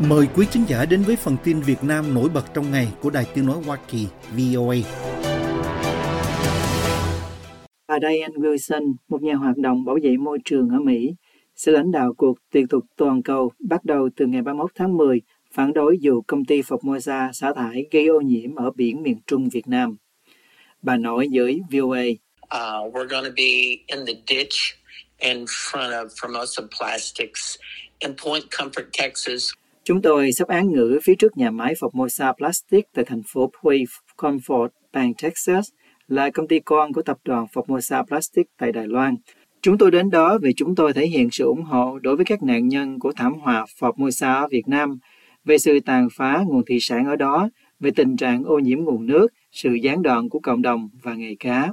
Mời quý khán giả đến với phần tin Việt Nam nổi bật trong ngày của Đài Tiếng Nói Hoa Kỳ VOA. Bà Diane Wilson, một nhà hoạt động bảo vệ môi trường ở Mỹ, sẽ lãnh đạo cuộc tiệc thuật toàn cầu bắt đầu từ ngày 31 tháng 10 phản đối vụ công ty Formosa xả thải gây ô nhiễm ở biển miền Trung Việt Nam. Bà nói với VOA. Uh, we're going to be in the ditch in front of Formosa Plastics in Point Comfort, Texas. Chúng tôi sắp án ngữ phía trước nhà máy Formosa Plastic tại thành phố Puy Comfort, bang Texas, là công ty con của tập đoàn Formosa Plastic tại Đài Loan. Chúng tôi đến đó vì chúng tôi thể hiện sự ủng hộ đối với các nạn nhân của thảm họa Formosa ở Việt Nam, về sự tàn phá nguồn thủy sản ở đó, về tình trạng ô nhiễm nguồn nước, sự gián đoạn của cộng đồng và nghề cá.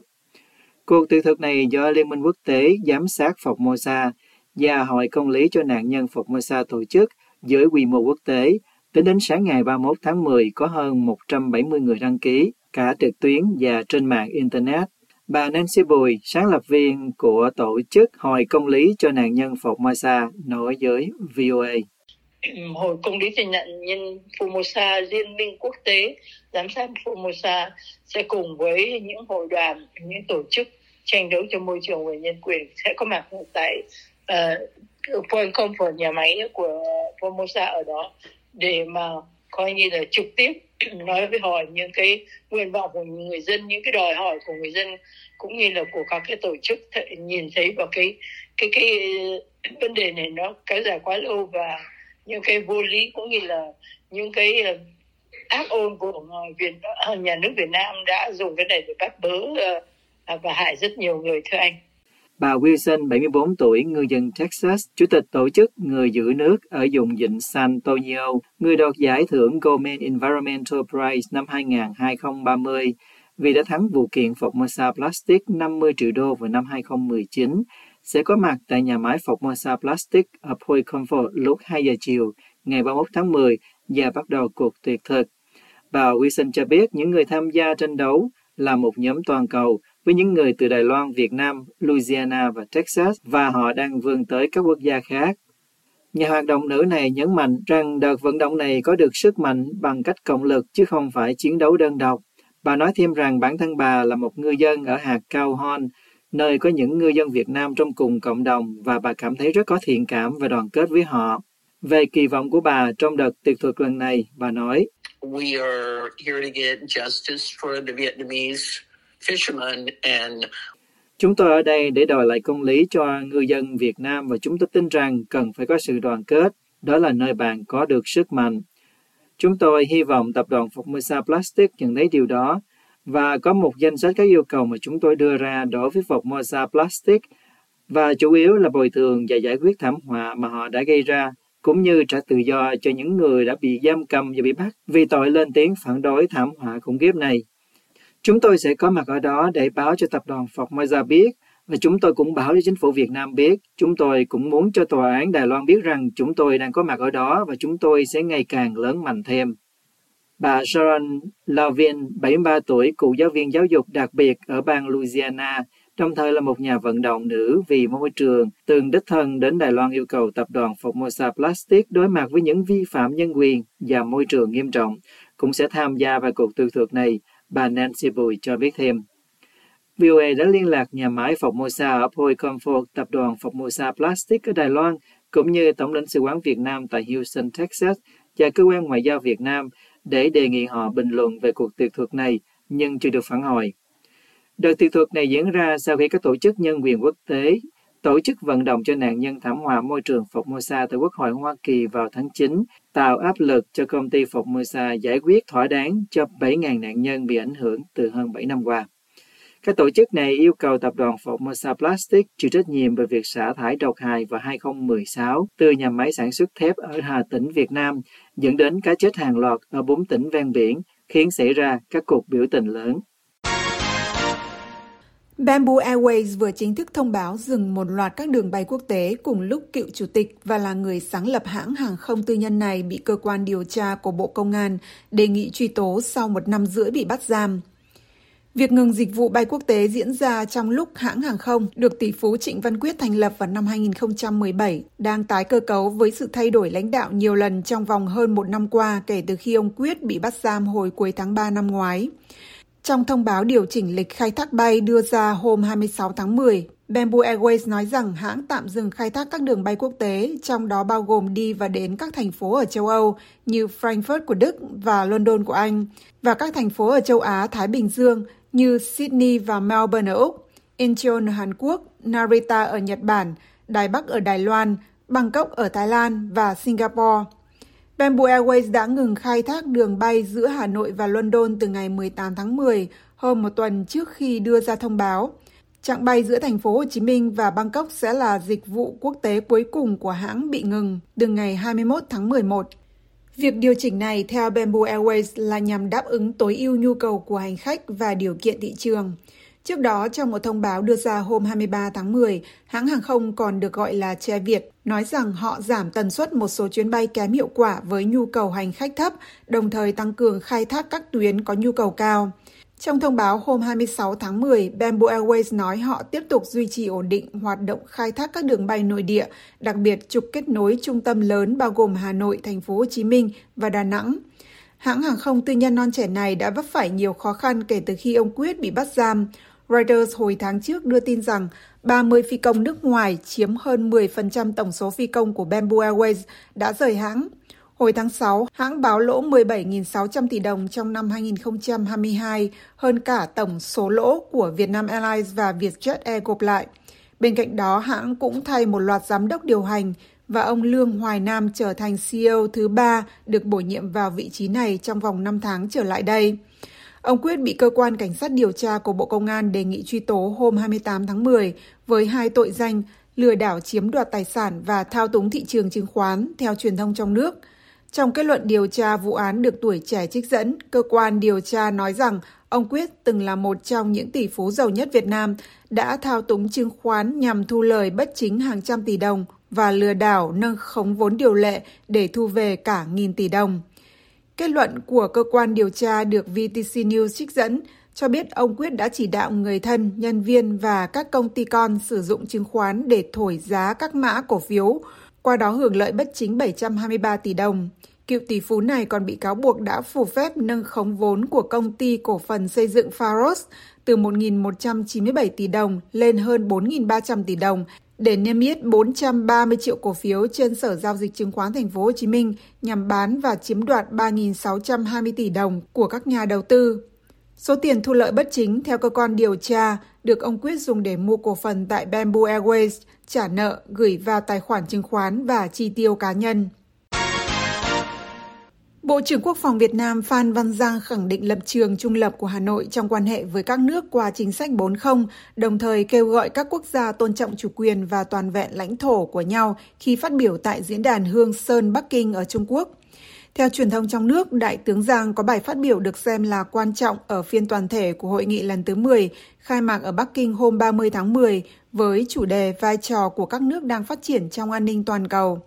Cuộc tuyệt thực này do Liên minh quốc tế giám sát Formosa và Hội Công lý cho nạn nhân Formosa tổ chức với quy mô quốc tế. Tính đến sáng ngày 31 tháng 10 có hơn 170 người đăng ký, cả trực tuyến và trên mạng Internet. Bà Nancy Bùi, sáng lập viên của tổ chức Hội Công lý cho nạn nhân Formosa, nói với VOA. Hội Công lý cho nạn nhân Formosa, Liên minh quốc tế, giám sát Formosa sẽ cùng với những hội đoàn, những tổ chức tranh đấu cho môi trường và nhân quyền sẽ có mặt tại uh, Point Comfort, nhà máy của Formosa ở đó để mà coi như là trực tiếp nói với họ những cái nguyện vọng của người dân những cái đòi hỏi của người dân cũng như là của các cái tổ chức th- nhìn thấy vào cái cái cái vấn đề này nó kéo dài quá lâu và những cái vô lý cũng như là những cái ờ, ác ôn của Việt ờ, nhà nước Việt Nam đã dùng cái này để bắt bớ ờ, và hại rất nhiều người thưa anh. Bà Wilson, 74 tuổi, ngư dân Texas, chủ tịch tổ chức Người giữ nước ở vùng vịnh San Antonio, người đoạt giải thưởng Goldman Environmental Prize năm 2030 vì đã thắng vụ kiện Formosa Plastic 50 triệu đô vào năm 2019, sẽ có mặt tại nhà máy Formosa Plastic ở Point Comfort lúc 2 giờ chiều ngày 31 tháng 10 và bắt đầu cuộc tuyệt thực. Bà Wilson cho biết những người tham gia tranh đấu là một nhóm toàn cầu với những người từ Đài Loan, Việt Nam, Louisiana và Texas và họ đang vươn tới các quốc gia khác. Nhà hoạt động nữ này nhấn mạnh rằng đợt vận động này có được sức mạnh bằng cách cộng lực chứ không phải chiến đấu đơn độc. Bà nói thêm rằng bản thân bà là một ngư dân ở hạt Cao Hon, nơi có những ngư dân Việt Nam trong cùng cộng đồng và bà cảm thấy rất có thiện cảm và đoàn kết với họ. Về kỳ vọng của bà trong đợt tuyệt thuật lần này, bà nói, We are here to get justice for the Vietnamese Chúng tôi ở đây để đòi lại công lý cho ngư dân Việt Nam và chúng tôi tin rằng cần phải có sự đoàn kết. Đó là nơi bạn có được sức mạnh. Chúng tôi hy vọng tập đoàn Formosa Plastic nhận thấy điều đó và có một danh sách các yêu cầu mà chúng tôi đưa ra đối với Formosa Plastic và chủ yếu là bồi thường và giải quyết thảm họa mà họ đã gây ra, cũng như trả tự do cho những người đã bị giam cầm và bị bắt vì tội lên tiếng phản đối thảm họa khủng khiếp này. Chúng tôi sẽ có mặt ở đó để báo cho tập đoàn Formosa biết và chúng tôi cũng báo cho chính phủ Việt Nam biết. Chúng tôi cũng muốn cho tòa án Đài Loan biết rằng chúng tôi đang có mặt ở đó và chúng tôi sẽ ngày càng lớn mạnh thêm. Bà Sharon Lavin, 73 tuổi, cựu giáo viên giáo dục đặc biệt ở bang Louisiana, đồng thời là một nhà vận động nữ vì môi trường, từng đích thân đến Đài Loan yêu cầu tập đoàn Formosa Plastic đối mặt với những vi phạm nhân quyền và môi trường nghiêm trọng, cũng sẽ tham gia vào cuộc tư thược này, bà Nancy Bùi cho biết thêm. VOA đã liên lạc nhà máy Formosa ở Point Comfort, tập đoàn Formosa Plastic ở Đài Loan, cũng như Tổng lãnh sự quán Việt Nam tại Houston, Texas và cơ quan ngoại giao Việt Nam để đề nghị họ bình luận về cuộc tuyệt thuật này, nhưng chưa được phản hồi. Đợt tuyệt thuật này diễn ra sau khi các tổ chức nhân quyền quốc tế tổ chức vận động cho nạn nhân thảm họa môi trường Formosa tại Quốc hội Hoa Kỳ vào tháng 9, tạo áp lực cho công ty Formosa giải quyết thỏa đáng cho 7.000 nạn nhân bị ảnh hưởng từ hơn 7 năm qua. Các tổ chức này yêu cầu tập đoàn Formosa Plastic chịu trách nhiệm về việc xả thải độc hại vào 2016 từ nhà máy sản xuất thép ở Hà Tĩnh, Việt Nam, dẫn đến cá chết hàng loạt ở bốn tỉnh ven biển, khiến xảy ra các cuộc biểu tình lớn. Bamboo Airways vừa chính thức thông báo dừng một loạt các đường bay quốc tế cùng lúc cựu chủ tịch và là người sáng lập hãng hàng không tư nhân này bị cơ quan điều tra của Bộ Công an đề nghị truy tố sau một năm rưỡi bị bắt giam. Việc ngừng dịch vụ bay quốc tế diễn ra trong lúc hãng hàng không được tỷ phú Trịnh Văn Quyết thành lập vào năm 2017 đang tái cơ cấu với sự thay đổi lãnh đạo nhiều lần trong vòng hơn một năm qua kể từ khi ông Quyết bị bắt giam hồi cuối tháng 3 năm ngoái. Trong thông báo điều chỉnh lịch khai thác bay đưa ra hôm 26 tháng 10, Bamboo Airways nói rằng hãng tạm dừng khai thác các đường bay quốc tế, trong đó bao gồm đi và đến các thành phố ở châu Âu như Frankfurt của Đức và London của Anh, và các thành phố ở châu Á Thái Bình Dương như Sydney và Melbourne ở Úc, Incheon ở Hàn Quốc, Narita ở Nhật Bản, Đài Bắc ở Đài Loan, Bangkok ở Thái Lan và Singapore. Bamboo Airways đã ngừng khai thác đường bay giữa Hà Nội và London từ ngày 18 tháng 10, hơn một tuần trước khi đưa ra thông báo. Chặng bay giữa thành phố Hồ Chí Minh và Bangkok sẽ là dịch vụ quốc tế cuối cùng của hãng bị ngừng từ ngày 21 tháng 11. Việc điều chỉnh này theo Bamboo Airways là nhằm đáp ứng tối ưu nhu cầu của hành khách và điều kiện thị trường. Trước đó, trong một thông báo đưa ra hôm 23 tháng 10, hãng hàng không còn được gọi là Che Việt nói rằng họ giảm tần suất một số chuyến bay kém hiệu quả với nhu cầu hành khách thấp, đồng thời tăng cường khai thác các tuyến có nhu cầu cao. Trong thông báo hôm 26 tháng 10, Bamboo Airways nói họ tiếp tục duy trì ổn định hoạt động khai thác các đường bay nội địa, đặc biệt trục kết nối trung tâm lớn bao gồm Hà Nội, thành phố Hồ Chí Minh và Đà Nẵng. Hãng hàng không tư nhân non trẻ này đã vấp phải nhiều khó khăn kể từ khi ông Quyết bị bắt giam. Reuters hồi tháng trước đưa tin rằng 30 phi công nước ngoài chiếm hơn 10% tổng số phi công của Bamboo Airways đã rời hãng. Hồi tháng 6, hãng báo lỗ 17.600 tỷ đồng trong năm 2022, hơn cả tổng số lỗ của Vietnam Airlines và Vietjet Air gộp lại. Bên cạnh đó, hãng cũng thay một loạt giám đốc điều hành và ông Lương Hoài Nam trở thành CEO thứ ba được bổ nhiệm vào vị trí này trong vòng 5 tháng trở lại đây. Ông Quyết bị cơ quan cảnh sát điều tra của Bộ Công an đề nghị truy tố hôm 28 tháng 10 với hai tội danh lừa đảo chiếm đoạt tài sản và thao túng thị trường chứng khoán theo truyền thông trong nước – trong kết luận điều tra vụ án được tuổi trẻ trích dẫn, cơ quan điều tra nói rằng ông Quyết từng là một trong những tỷ phú giàu nhất Việt Nam, đã thao túng chứng khoán nhằm thu lời bất chính hàng trăm tỷ đồng và lừa đảo nâng khống vốn điều lệ để thu về cả nghìn tỷ đồng. Kết luận của cơ quan điều tra được VTC News trích dẫn cho biết ông Quyết đã chỉ đạo người thân, nhân viên và các công ty con sử dụng chứng khoán để thổi giá các mã cổ phiếu, qua đó hưởng lợi bất chính 723 tỷ đồng. Cựu tỷ phú này còn bị cáo buộc đã phủ phép nâng khống vốn của công ty cổ phần xây dựng Faros từ 1.197 tỷ đồng lên hơn 4.300 tỷ đồng để niêm yết 430 triệu cổ phiếu trên Sở giao dịch chứng khoán thành phố Hồ Chí Minh nhằm bán và chiếm đoạt 3.620 tỷ đồng của các nhà đầu tư. Số tiền thu lợi bất chính theo cơ quan điều tra được ông Quyết dùng để mua cổ phần tại Bamboo Airways, trả nợ, gửi vào tài khoản chứng khoán và chi tiêu cá nhân. Bộ trưởng Quốc phòng Việt Nam Phan Văn Giang khẳng định lập trường trung lập của Hà Nội trong quan hệ với các nước qua chính sách 40, đồng thời kêu gọi các quốc gia tôn trọng chủ quyền và toàn vẹn lãnh thổ của nhau khi phát biểu tại diễn đàn Hương Sơn Bắc Kinh ở Trung Quốc. Theo truyền thông trong nước, Đại tướng Giang có bài phát biểu được xem là quan trọng ở phiên toàn thể của hội nghị lần thứ 10, khai mạc ở Bắc Kinh hôm 30 tháng 10 với chủ đề vai trò của các nước đang phát triển trong an ninh toàn cầu.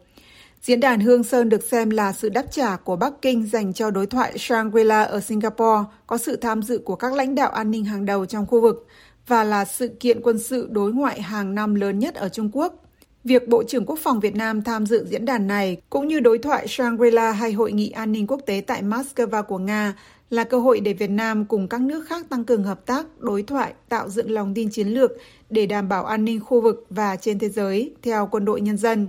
Diễn đàn Hương Sơn được xem là sự đáp trả của Bắc Kinh dành cho đối thoại Shangri-La ở Singapore, có sự tham dự của các lãnh đạo an ninh hàng đầu trong khu vực và là sự kiện quân sự đối ngoại hàng năm lớn nhất ở Trung Quốc. Việc Bộ trưởng Quốc phòng Việt Nam tham dự diễn đàn này cũng như đối thoại Shangri-La hay hội nghị an ninh quốc tế tại Moscow của Nga là cơ hội để Việt Nam cùng các nước khác tăng cường hợp tác, đối thoại, tạo dựng lòng tin chiến lược để đảm bảo an ninh khu vực và trên thế giới theo quân đội nhân dân.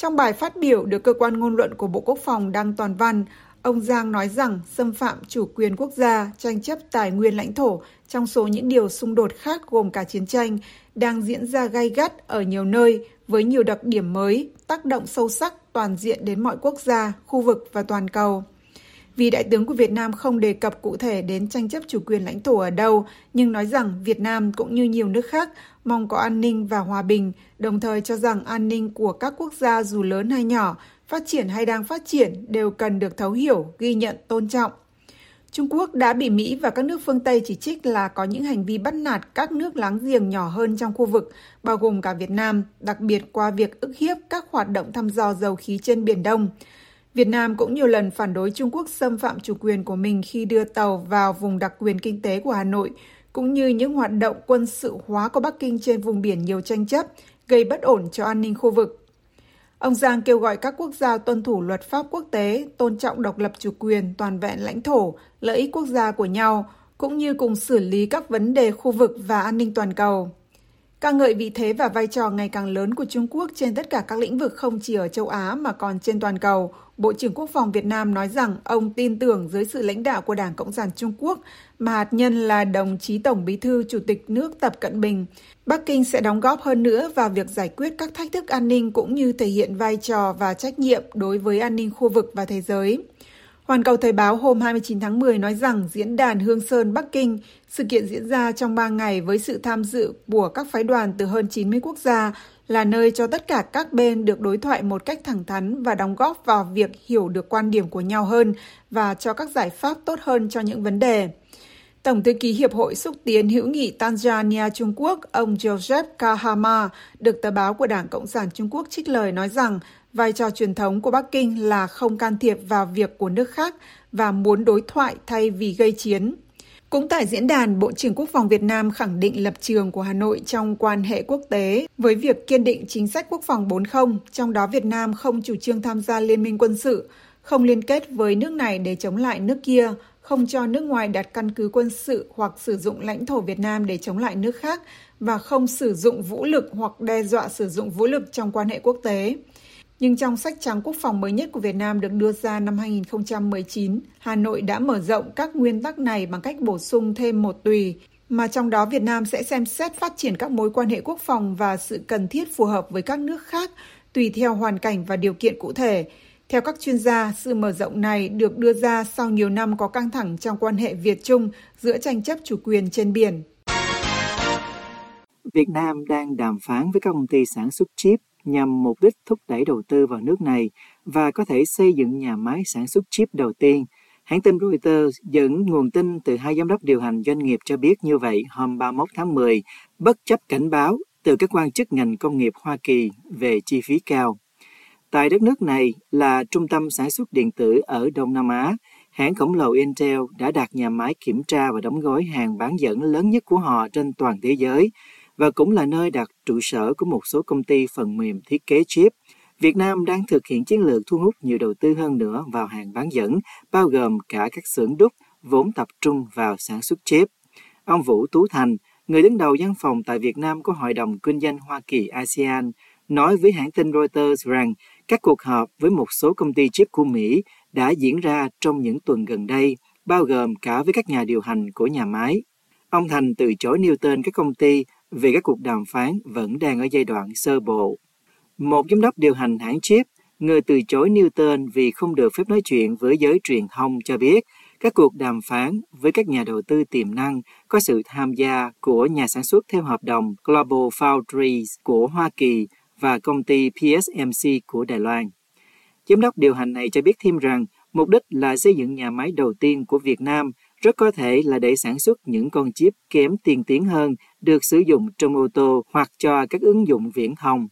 Trong bài phát biểu được cơ quan ngôn luận của Bộ Quốc phòng đăng toàn văn, ông Giang nói rằng xâm phạm chủ quyền quốc gia, tranh chấp tài nguyên lãnh thổ trong số những điều xung đột khác gồm cả chiến tranh đang diễn ra gay gắt ở nhiều nơi với nhiều đặc điểm mới, tác động sâu sắc toàn diện đến mọi quốc gia, khu vực và toàn cầu. Vì đại tướng của Việt Nam không đề cập cụ thể đến tranh chấp chủ quyền lãnh thổ ở đâu, nhưng nói rằng Việt Nam cũng như nhiều nước khác mong có an ninh và hòa bình, đồng thời cho rằng an ninh của các quốc gia dù lớn hay nhỏ, phát triển hay đang phát triển đều cần được thấu hiểu, ghi nhận, tôn trọng. Trung Quốc đã bị Mỹ và các nước phương Tây chỉ trích là có những hành vi bắt nạt các nước láng giềng nhỏ hơn trong khu vực, bao gồm cả Việt Nam, đặc biệt qua việc ức hiếp các hoạt động thăm dò dầu khí trên Biển Đông. Việt Nam cũng nhiều lần phản đối Trung Quốc xâm phạm chủ quyền của mình khi đưa tàu vào vùng đặc quyền kinh tế của Hà Nội, cũng như những hoạt động quân sự hóa của Bắc Kinh trên vùng biển nhiều tranh chấp, gây bất ổn cho an ninh khu vực. Ông Giang kêu gọi các quốc gia tuân thủ luật pháp quốc tế, tôn trọng độc lập chủ quyền, toàn vẹn lãnh thổ, lợi ích quốc gia của nhau, cũng như cùng xử lý các vấn đề khu vực và an ninh toàn cầu ca ngợi vị thế và vai trò ngày càng lớn của Trung Quốc trên tất cả các lĩnh vực không chỉ ở châu Á mà còn trên toàn cầu. Bộ trưởng Quốc phòng Việt Nam nói rằng ông tin tưởng dưới sự lãnh đạo của Đảng Cộng sản Trung Quốc mà hạt nhân là đồng chí Tổng Bí thư, Chủ tịch nước Tập Cận Bình. Bắc Kinh sẽ đóng góp hơn nữa vào việc giải quyết các thách thức an ninh cũng như thể hiện vai trò và trách nhiệm đối với an ninh khu vực và thế giới. Hoàn Cầu Thời báo hôm 29 tháng 10 nói rằng diễn đàn Hương Sơn Bắc Kinh, sự kiện diễn ra trong 3 ngày với sự tham dự của các phái đoàn từ hơn 90 quốc gia, là nơi cho tất cả các bên được đối thoại một cách thẳng thắn và đóng góp vào việc hiểu được quan điểm của nhau hơn và cho các giải pháp tốt hơn cho những vấn đề. Tổng thư ký Hiệp hội Xúc tiến hữu nghị Tanzania Trung Quốc, ông Joseph Kahama, được tờ báo của Đảng Cộng sản Trung Quốc trích lời nói rằng vai trò truyền thống của Bắc Kinh là không can thiệp vào việc của nước khác và muốn đối thoại thay vì gây chiến. Cũng tại diễn đàn, Bộ trưởng Quốc phòng Việt Nam khẳng định lập trường của Hà Nội trong quan hệ quốc tế với việc kiên định chính sách quốc phòng 40, trong đó Việt Nam không chủ trương tham gia liên minh quân sự, không liên kết với nước này để chống lại nước kia, không cho nước ngoài đặt căn cứ quân sự hoặc sử dụng lãnh thổ Việt Nam để chống lại nước khác và không sử dụng vũ lực hoặc đe dọa sử dụng vũ lực trong quan hệ quốc tế. Nhưng trong sách trắng quốc phòng mới nhất của Việt Nam được đưa ra năm 2019, Hà Nội đã mở rộng các nguyên tắc này bằng cách bổ sung thêm một tùy, mà trong đó Việt Nam sẽ xem xét phát triển các mối quan hệ quốc phòng và sự cần thiết phù hợp với các nước khác tùy theo hoàn cảnh và điều kiện cụ thể. Theo các chuyên gia, sự mở rộng này được đưa ra sau nhiều năm có căng thẳng trong quan hệ Việt-Trung giữa tranh chấp chủ quyền trên biển. Việt Nam đang đàm phán với các công ty sản xuất chip nhằm mục đích thúc đẩy đầu tư vào nước này và có thể xây dựng nhà máy sản xuất chip đầu tiên. Hãng tin Reuters dẫn nguồn tin từ hai giám đốc điều hành doanh nghiệp cho biết như vậy hôm 31 tháng 10, bất chấp cảnh báo từ các quan chức ngành công nghiệp Hoa Kỳ về chi phí cao. Tại đất nước này là trung tâm sản xuất điện tử ở Đông Nam Á, hãng khổng lồ Intel đã đặt nhà máy kiểm tra và đóng gói hàng bán dẫn lớn nhất của họ trên toàn thế giới và cũng là nơi đặt trụ sở của một số công ty phần mềm thiết kế chip. Việt Nam đang thực hiện chiến lược thu hút nhiều đầu tư hơn nữa vào hàng bán dẫn, bao gồm cả các xưởng đúc, vốn tập trung vào sản xuất chip. Ông Vũ Tú Thành, người đứng đầu văn phòng tại Việt Nam của Hội đồng Kinh doanh Hoa Kỳ ASEAN, nói với hãng tin Reuters rằng các cuộc họp với một số công ty chip của Mỹ đã diễn ra trong những tuần gần đây, bao gồm cả với các nhà điều hành của nhà máy. Ông Thành từ chối nêu tên các công ty vì các cuộc đàm phán vẫn đang ở giai đoạn sơ bộ. Một giám đốc điều hành hãng chip, người từ chối Newton vì không được phép nói chuyện với giới truyền thông cho biết các cuộc đàm phán với các nhà đầu tư tiềm năng có sự tham gia của nhà sản xuất theo hợp đồng Global Foundries của Hoa Kỳ và công ty PSMC của Đài Loan. Giám đốc điều hành này cho biết thêm rằng mục đích là xây dựng nhà máy đầu tiên của Việt Nam rất có thể là để sản xuất những con chip kém tiên tiến hơn, được sử dụng trong ô tô hoặc cho các ứng dụng viễn thông.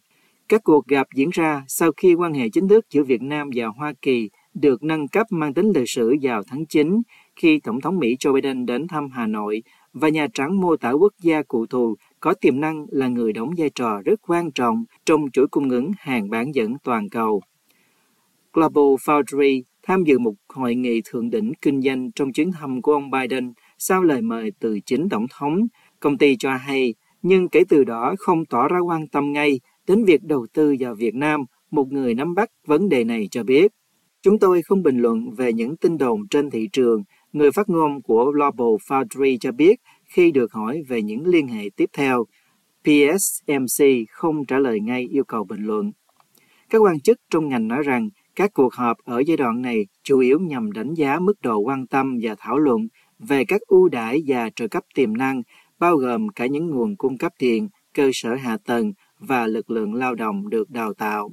Các cuộc gặp diễn ra sau khi quan hệ chính thức giữa Việt Nam và Hoa Kỳ được nâng cấp mang tính lịch sử vào tháng 9 khi Tổng thống Mỹ Joe Biden đến thăm Hà Nội và Nhà Trắng mô tả quốc gia cụ thù có tiềm năng là người đóng vai trò rất quan trọng trong chuỗi cung ứng hàng bán dẫn toàn cầu. Global Foundry tham dự một hội nghị thượng đỉnh kinh doanh trong chuyến thăm của ông Biden sau lời mời từ chính Tổng thống. Công ty cho hay, nhưng kể từ đó không tỏ ra quan tâm ngay đến việc đầu tư vào Việt Nam, một người nắm bắt vấn đề này cho biết. Chúng tôi không bình luận về những tin đồn trên thị trường, người phát ngôn của Global Foundry cho biết khi được hỏi về những liên hệ tiếp theo. PSMC không trả lời ngay yêu cầu bình luận. Các quan chức trong ngành nói rằng các cuộc họp ở giai đoạn này chủ yếu nhằm đánh giá mức độ quan tâm và thảo luận về các ưu đãi và trợ cấp tiềm năng, bao gồm cả những nguồn cung cấp tiền, cơ sở hạ tầng và lực lượng lao động được đào tạo.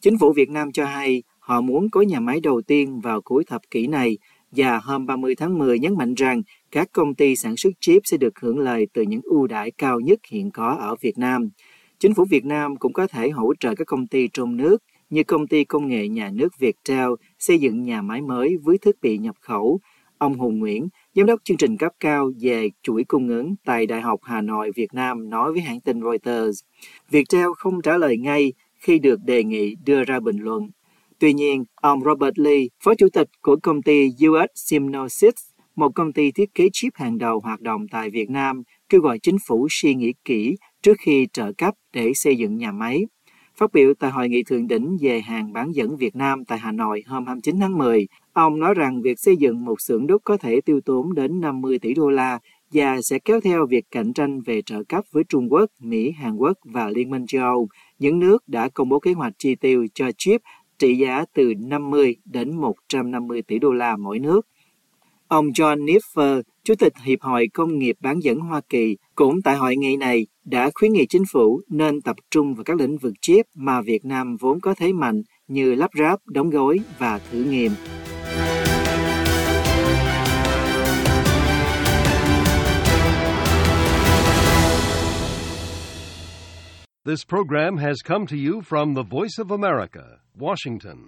Chính phủ Việt Nam cho hay họ muốn có nhà máy đầu tiên vào cuối thập kỷ này và hôm 30 tháng 10 nhấn mạnh rằng các công ty sản xuất chip sẽ được hưởng lợi từ những ưu đãi cao nhất hiện có ở Việt Nam. Chính phủ Việt Nam cũng có thể hỗ trợ các công ty trong nước như công ty công nghệ nhà nước Việt Viettel xây dựng nhà máy mới với thiết bị nhập khẩu. Ông Hùng Nguyễn, Giám đốc chương trình cấp cao về chuỗi cung ứng tại Đại học Hà Nội Việt Nam nói với hãng tin Reuters, Viettel không trả lời ngay khi được đề nghị đưa ra bình luận. Tuy nhiên, ông Robert Lee, phó chủ tịch của công ty US Simnosis, một công ty thiết kế chip hàng đầu hoạt động tại Việt Nam, kêu gọi chính phủ suy nghĩ kỹ trước khi trợ cấp để xây dựng nhà máy. Phát biểu tại Hội nghị thượng đỉnh về hàng bán dẫn Việt Nam tại Hà Nội hôm 29 tháng 10, ông nói rằng việc xây dựng một xưởng đúc có thể tiêu tốn đến 50 tỷ đô la và sẽ kéo theo việc cạnh tranh về trợ cấp với Trung Quốc, Mỹ, Hàn Quốc và Liên minh châu Âu. Những nước đã công bố kế hoạch chi tiêu cho chip trị giá từ 50 đến 150 tỷ đô la mỗi nước. Ông John Niffer, Chủ tịch Hiệp hội Công nghiệp bán dẫn Hoa Kỳ, cũng tại hội nghị này đã khuyến nghị chính phủ nên tập trung vào các lĩnh vực chip mà Việt Nam vốn có thế mạnh như lắp ráp, đóng gói và thử nghiệm. This program has come to you from the Voice of America, Washington.